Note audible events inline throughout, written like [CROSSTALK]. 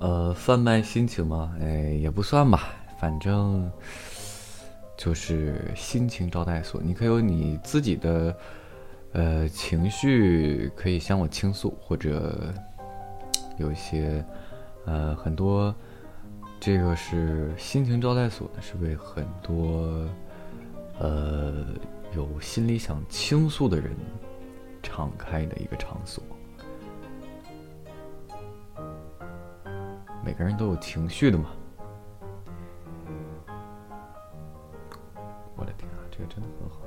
呃，贩卖心情吗？哎，也不算吧，反正就是心情招待所。你可以有你自己的呃情绪，可以向我倾诉，或者有一些呃很多，这个是心情招待所，是为很多呃有心里想倾诉的人敞开的一个场所。每个人都有情绪的嘛。我的天啊，这个真的很好。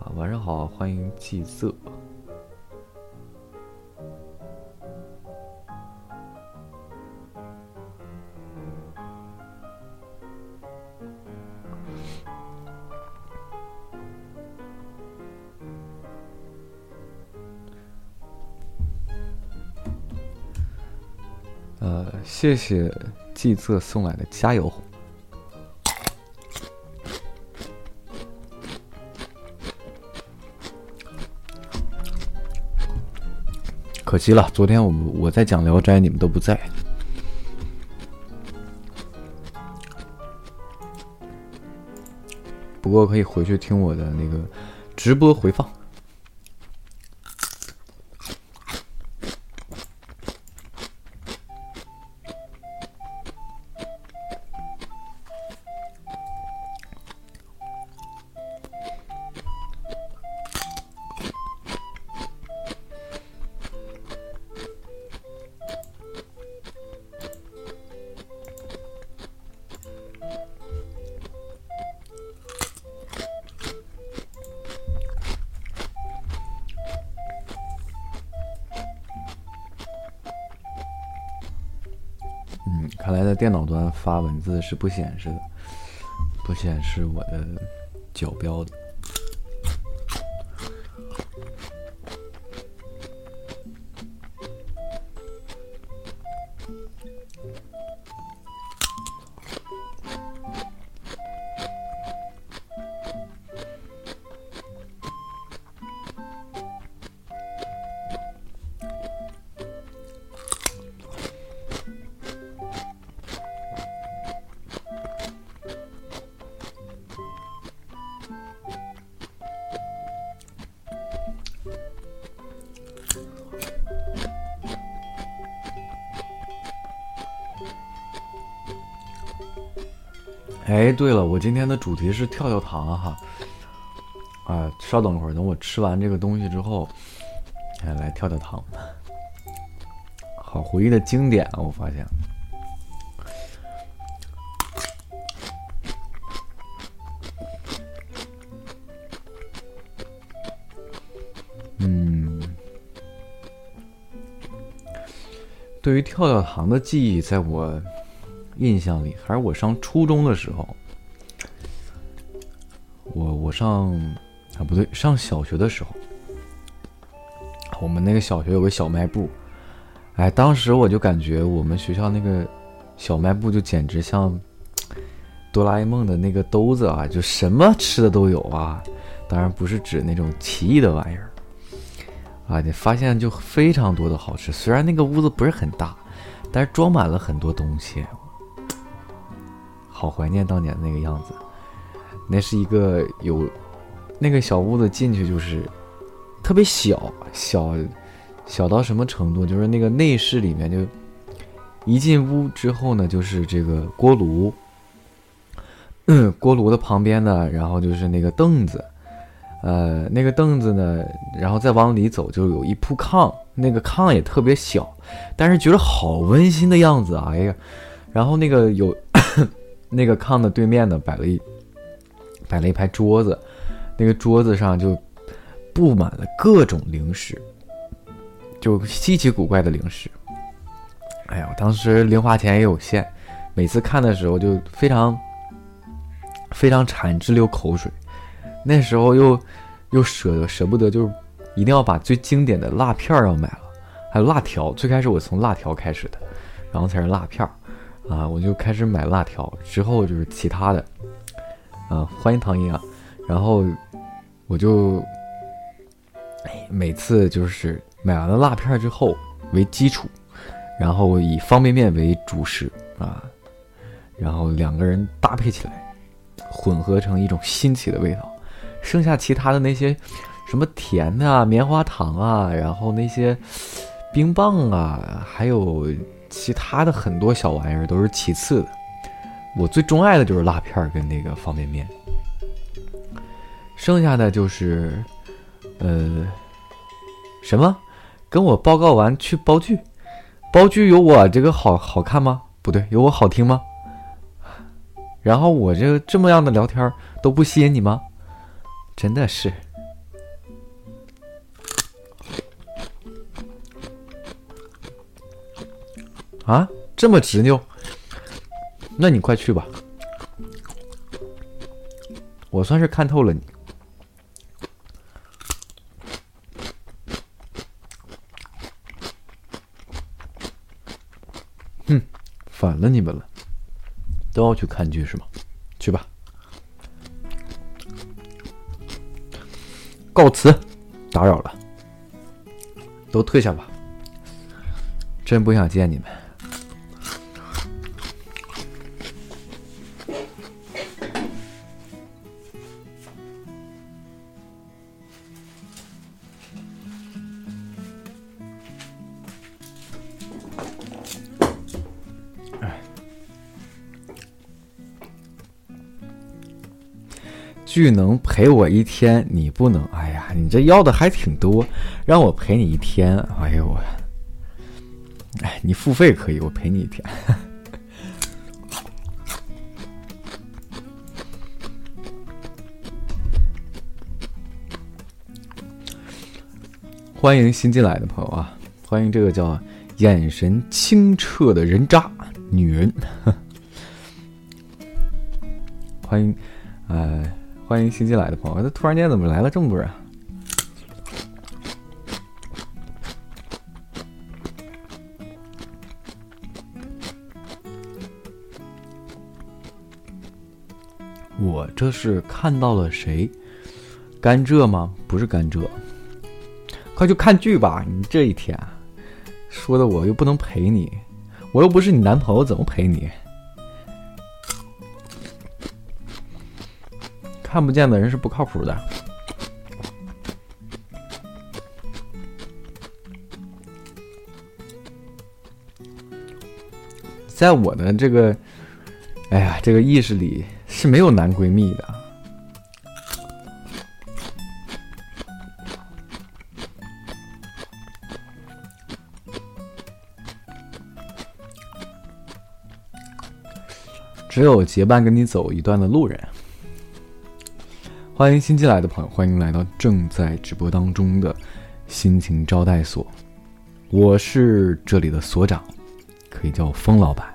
啊，晚上好，欢迎季色。谢谢季色送来的加油。可惜了，昨天我们我在讲《聊斋》，你们都不在。不过可以回去听我的那个直播回放。在电脑端发文字是不显示的，不显示我的角标的。哎，对了，我今天的主题是跳跳糖哈。啊，稍等一会儿，等我吃完这个东西之后，哎，来跳跳糖。好回忆的经典啊，我发现。嗯，对于跳跳糖的记忆，在我。印象里还是我上初中的时候，我我上啊不对，上小学的时候，我们那个小学有个小卖部，哎，当时我就感觉我们学校那个小卖部就简直像哆啦 A 梦的那个兜子啊，就什么吃的都有啊，当然不是指那种奇异的玩意儿啊，你发现就非常多的好吃，虽然那个屋子不是很大，但是装满了很多东西。好怀念当年那个样子，那是一个有那个小屋子进去就是特别小小小到什么程度？就是那个内饰里面就一进屋之后呢，就是这个锅炉，嗯，[COUGHS] 锅炉的旁边呢，然后就是那个凳子，呃，那个凳子呢，然后再往里走就有一铺炕，那个炕也特别小，但是觉得好温馨的样子啊，哎呀，然后那个有。那个炕的对面呢，摆了一摆了一排桌子，那个桌子上就布满了各种零食，就稀奇古怪的零食。哎呀，我当时零花钱也有限，每次看的时候就非常非常馋，直流口水。那时候又又舍得舍不得，就是一定要把最经典的辣片要买了，还有辣条。最开始我从辣条开始的，然后才是辣片儿。啊，我就开始买辣条，之后就是其他的，啊，欢迎唐英啊，然后我就每次就是买完了辣片之后为基础，然后以方便面为主食啊，然后两个人搭配起来，混合成一种新奇的味道。剩下其他的那些什么甜的啊、棉花糖啊，然后那些冰棒啊，还有其他的很多小玩意儿都是其次的。我最钟爱的就是辣片儿跟那个方便面，剩下的就是，呃，什么？跟我报告完去包剧，包剧有我这个好好看吗？不对，有我好听吗？然后我这这么样的聊天都不吸引你吗？真的是，啊，这么执拗？那你快去吧，我算是看透了你。哼，反了你们了，都要去看剧是吗？去吧，告辞，打扰了，都退下吧，真不想见你们。巨能陪我一天，你不能。哎呀，你这要的还挺多，让我陪你一天。哎呦我，哎，你付费可以，我陪你一天。[LAUGHS] 欢迎新进来的朋友啊，欢迎这个叫眼神清澈的人渣女人。[LAUGHS] 欢迎，呃。欢迎新进来的朋友，这突然间怎么来了这么多人？我这是看到了谁？甘蔗吗？不是甘蔗。快去看剧吧！你这一天说的我又不能陪你，我又不是你男朋友，怎么陪你？看不见的人是不靠谱的。在我的这个，哎呀，这个意识里是没有男闺蜜的。只有结伴跟你走一段的路人。欢迎新进来的朋友，欢迎来到正在直播当中的心情招待所。我是这里的所长，可以叫我风老板。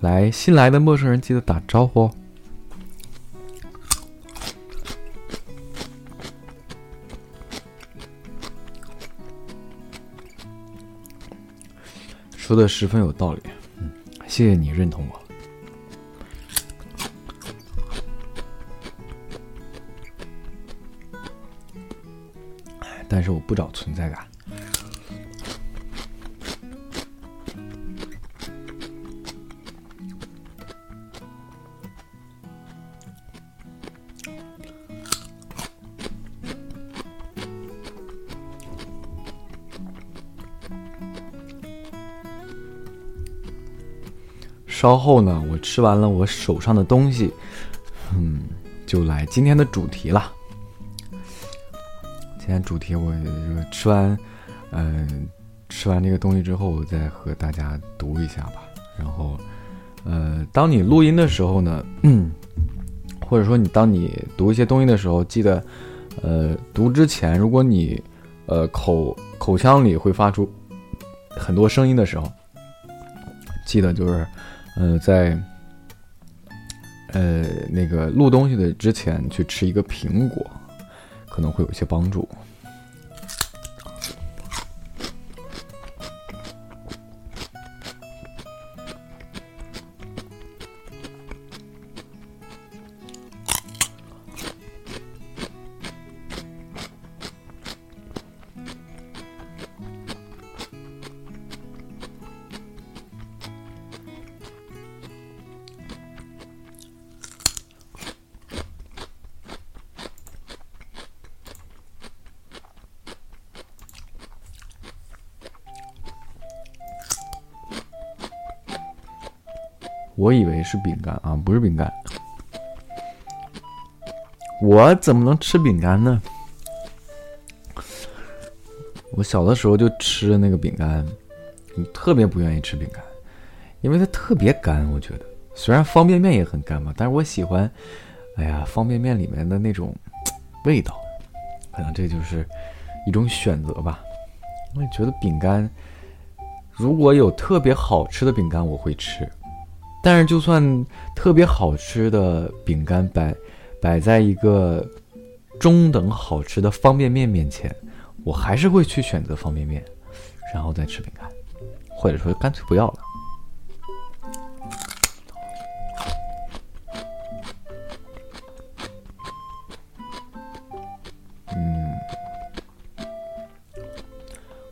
来，新来的陌生人记得打招呼。说的十分有道理，嗯，谢谢你认同我。不找存在感。稍后呢，我吃完了我手上的东西，嗯，就来今天的主题了。今天主题我这个吃完，嗯，吃完这个东西之后，我再和大家读一下吧。然后，呃，当你录音的时候呢，或者说你当你读一些东西的时候，记得，呃，读之前，如果你，呃，口口腔里会发出很多声音的时候，记得就是，呃，在，呃，那个录东西的之前去吃一个苹果。可能会有一些帮助。我以为是饼干啊，不是饼干。我怎么能吃饼干呢？我小的时候就吃那个饼干，特别不愿意吃饼干，因为它特别干。我觉得虽然方便面也很干嘛，但是我喜欢，哎呀，方便面里面的那种味道。可能这就是一种选择吧。我也觉得饼干，如果有特别好吃的饼干，我会吃。但是，就算特别好吃的饼干摆摆在一个中等好吃的方便面面前，我还是会去选择方便面，然后再吃饼干，或者说干脆不要了。嗯，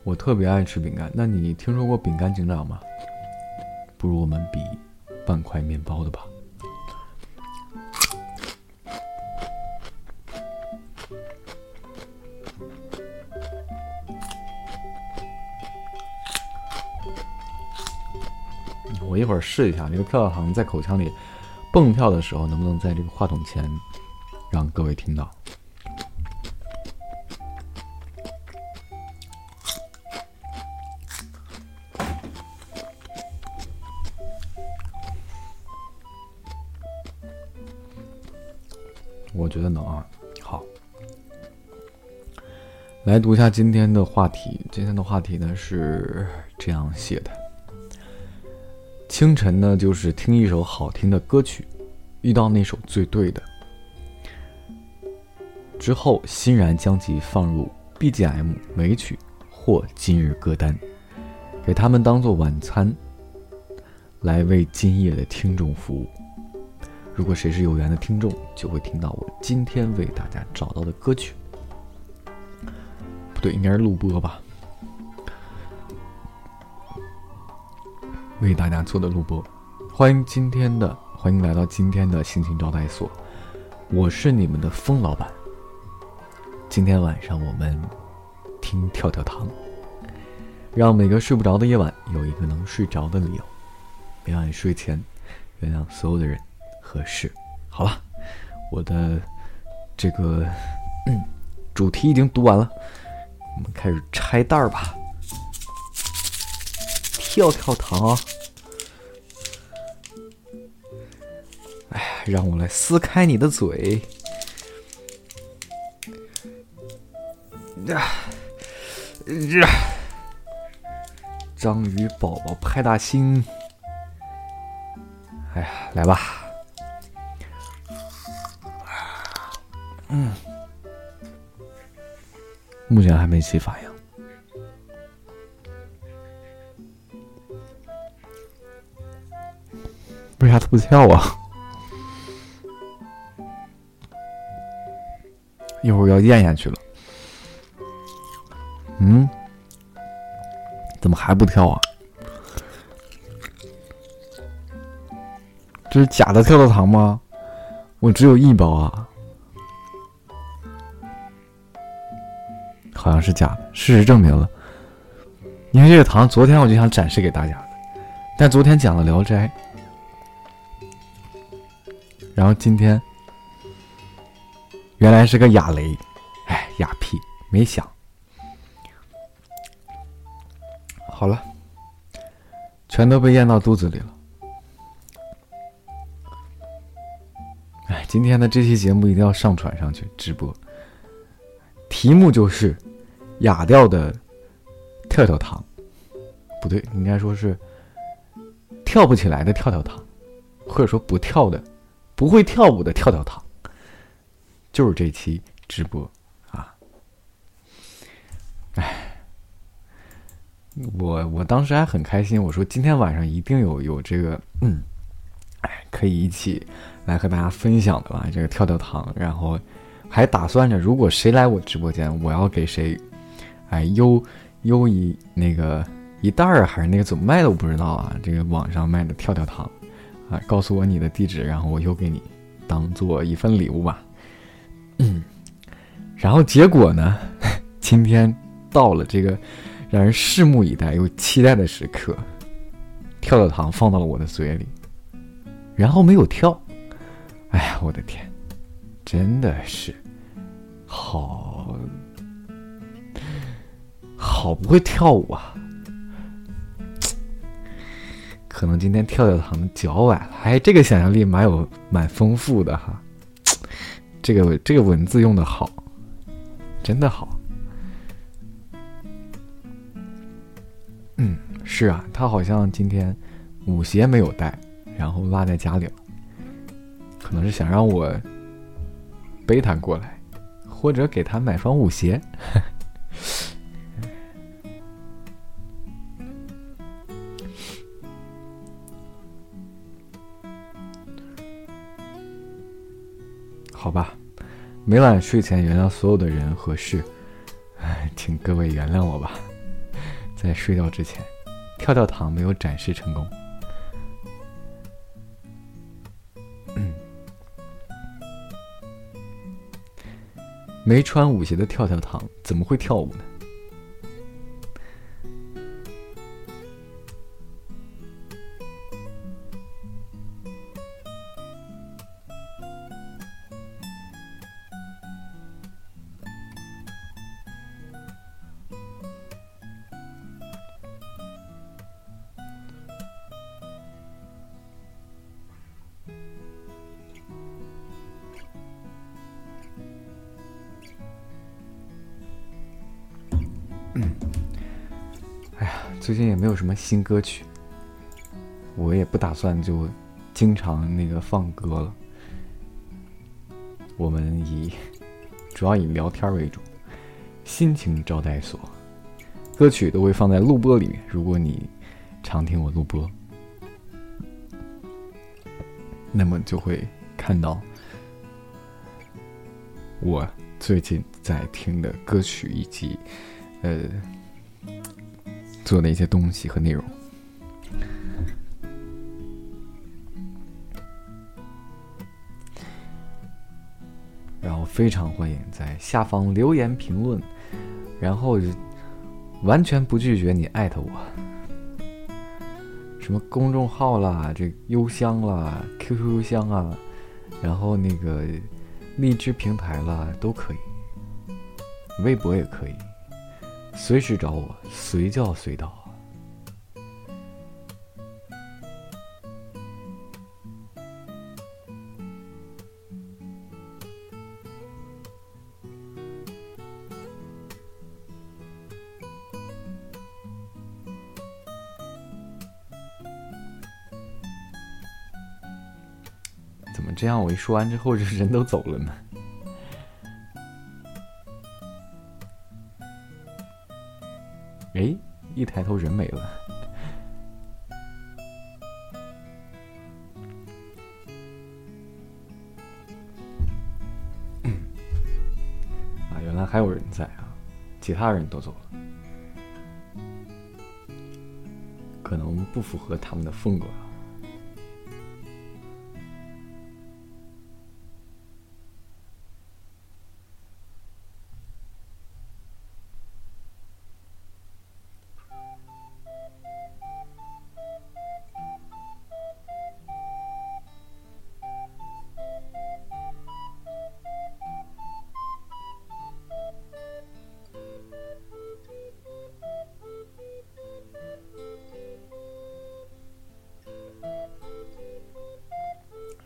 我特别爱吃饼干。那你听说过饼干警长吗？不如我们比。半块面包的吧，我一会儿试一下，那个跳跳糖在口腔里蹦跳的时候，能不能在这个话筒前让各位听到？来读一下今天的话题。今天的话题呢是这样写的：清晨呢，就是听一首好听的歌曲，遇到那首最对的，之后欣然将其放入 BGM 美曲或今日歌单，给他们当做晚餐，来为今夜的听众服务。如果谁是有缘的听众，就会听到我今天为大家找到的歌曲。对，应该是录播吧？为大家做的录播。欢迎今天的，欢迎来到今天的心情招待所。我是你们的风老板。今天晚上我们听跳跳糖，让每个睡不着的夜晚有一个能睡着的理由。每晚睡前，原谅所有的人。合适，好了，我的这个 [CLEARS THROAT] 主题已经读完了，我们开始拆袋儿吧。跳跳糖，哎，让我来撕开你的嘴。呀，呀，章鱼宝宝派大星，哎呀，来吧。嗯，目前还没起反应，为啥它不跳啊？[LAUGHS] 一会儿要咽下去了。嗯，怎么还不跳啊？这是假的跳跳糖吗？我只有一包啊。好像是假的，事实证明了。因为这个糖，昨天我就想展示给大家的，但昨天讲了《聊斋》，然后今天原来是个哑雷，哎，哑屁，没响。好了，全都被咽到肚子里了。哎，今天的这期节目一定要上传上去直播，题目就是。哑掉的跳跳糖，不对，应该说是跳不起来的跳跳糖，或者说不跳的、不会跳舞的跳跳糖，就是这期直播啊！哎，我我当时还很开心，我说今天晚上一定有有这个，嗯，可以一起来和大家分享的吧？这个跳跳糖，然后还打算着，如果谁来我直播间，我要给谁。哎，邮邮一那个一袋儿还是那个怎么卖的我不知道啊。这个网上卖的跳跳糖，啊，告诉我你的地址，然后我邮给你，当做一份礼物吧。嗯，然后结果呢，[LAUGHS] 今天到了这个让人拭目以待又期待的时刻，跳跳糖放到了我的嘴里，然后没有跳。哎呀，我的天，真的是好好不会跳舞啊！可能今天跳跳糖脚崴了，哎，这个想象力蛮有蛮丰富的哈。这个这个文字用的好，真的好。嗯，是啊，他好像今天舞鞋没有带，然后落在家里了。可能是想让我背他过来，或者给他买双舞鞋。好吧，每晚睡前原谅所有的人和事，哎，请各位原谅我吧。在睡觉之前，跳跳糖没有展示成功。[COUGHS] 没穿舞鞋的跳跳糖怎么会跳舞呢？嗯，哎呀最近也没有什么新歌曲，我也不打算就经常那个放歌了。我们以主要以聊天为主，心情招待所，歌曲都会放在录播里面。如果你常听我录播，那么就会看到我最近在听的歌曲以及呃。做的一些东西和内容，然后非常欢迎在下方留言评论，然后完全不拒绝你艾特我，什么公众号啦、这邮箱啦、QQ 邮箱啊，然后那个荔枝平台啦都可以，微博也可以。随时找我，随叫随到。怎么这样？我一说完之后，这人都走了呢？哎，一抬头人没了。啊，原来还有人在啊，其他人都走了，可能不符合他们的风格啊。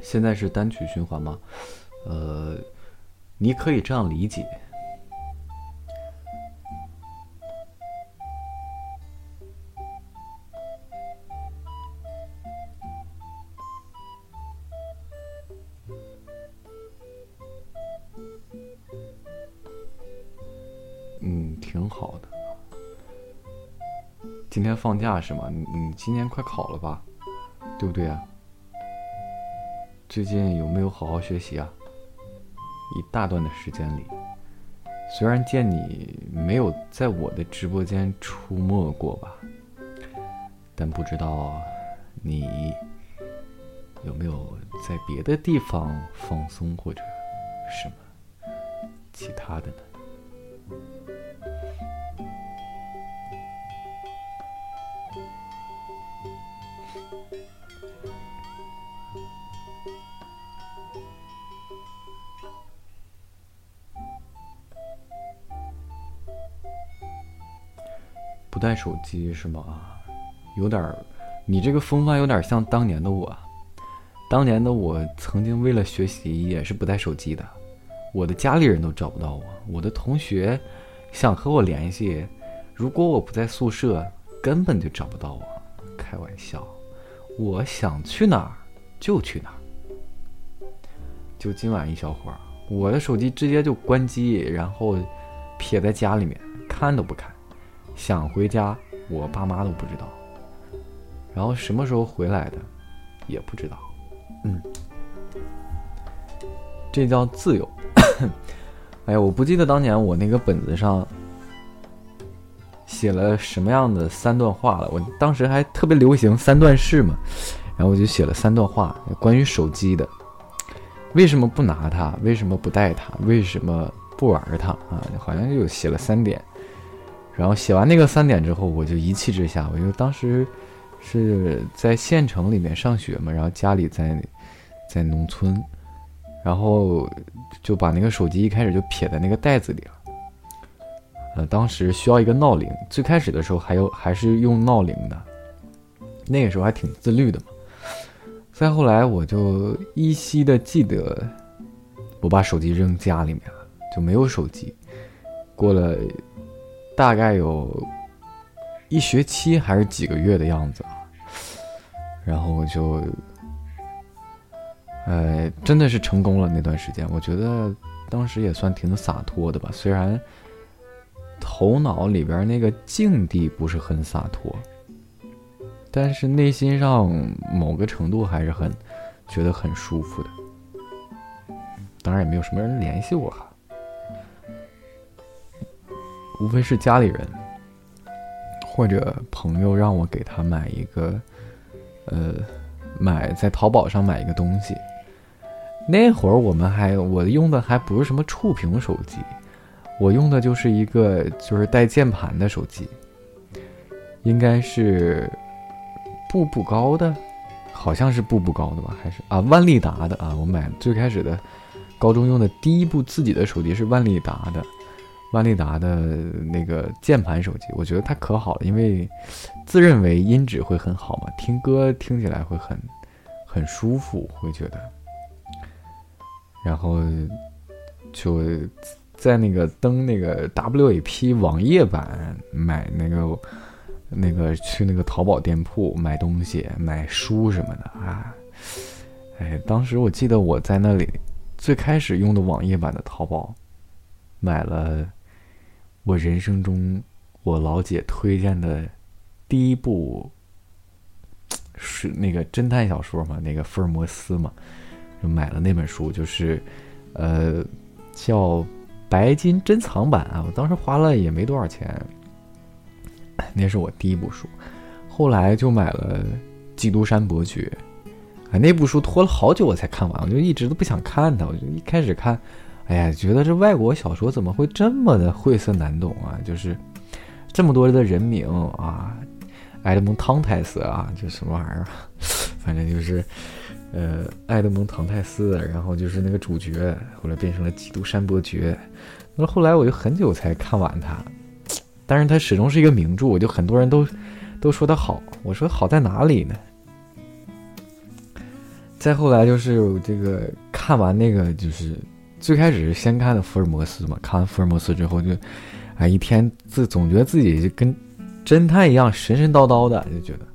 现在是单曲循环吗？呃，你可以这样理解。嗯，挺好的。今天放假是吗？你你今年快考了吧？对不对啊？最近有没有好好学习啊？一大段的时间里，虽然见你没有在我的直播间出没过吧，但不知道你有没有在别的地方放松或者什么其他的呢？不带手机是吗？有点儿，你这个风范有点像当年的我。当年的我曾经为了学习也是不带手机的，我的家里人都找不到我，我的同学想和我联系，如果我不在宿舍，根本就找不到我。开玩笑，我想去哪儿就去哪儿。就今晚一小会儿，我的手机直接就关机，然后撇在家里面，看都不看。想回家，我爸妈都不知道。然后什么时候回来的，也不知道。嗯，这叫自由。[COUGHS] 哎呀，我不记得当年我那个本子上写了什么样的三段话了。我当时还特别流行三段式嘛，然后我就写了三段话，关于手机的。为什么不拿它？为什么不带它？为什么不玩它？啊，好像就写了三点。然后写完那个三点之后，我就一气之下，我就当时是在县城里面上学嘛，然后家里在。在农村，然后就把那个手机一开始就撇在那个袋子里了。呃，当时需要一个闹铃，最开始的时候还有还是用闹铃的，那个时候还挺自律的嘛。再后来，我就依稀的记得，我把手机扔家里面了，就没有手机。过了大概有一学期还是几个月的样子，然后就。呃，真的是成功了那段时间，我觉得当时也算挺洒脱的吧。虽然头脑里边那个境地不是很洒脱，但是内心上某个程度还是很觉得很舒服的。当然也没有什么人联系我哈，无非是家里人或者朋友让我给他买一个，呃，买在淘宝上买一个东西。那会儿我们还我用的还不是什么触屏手机，我用的就是一个就是带键盘的手机，应该是步步高的，好像是步步高的吧，还是啊万利达的啊？我买最开始的高中用的第一部自己的手机是万利达的，万利达的那个键盘手机，我觉得它可好了，因为自认为音质会很好嘛，听歌听起来会很很舒服，会觉得。然后就在那个登那个 WAP 网页版买那个那个去那个淘宝店铺买东西买书什么的啊，哎，当时我记得我在那里最开始用的网页版的淘宝买了我人生中我老姐推荐的第一部是那个侦探小说嘛，那个福尔摩斯嘛。就买了那本书，就是，呃，叫《白金珍藏版》啊。我当时花了也没多少钱，那是我第一部书。后来就买了《基督山伯爵》，啊，那部书拖了好久我才看完，我就一直都不想看它。我就一开始看，哎呀，觉得这外国小说怎么会这么的晦涩难懂啊？就是这么多的人名啊，埃德蒙·汤泰斯啊，这什么玩意儿？反正就是。呃，爱德蒙·唐泰斯，然后就是那个主角，后来变成了基督山伯爵。那后来我就很久才看完它，但是它始终是一个名著，我就很多人都都说它好。我说好在哪里呢？再后来就是这个看完那个，就是最开始是先看的福尔摩斯嘛，看完福尔摩斯之后就，哎，一天自总觉得自己就跟侦探一样神神叨叨的，就觉得。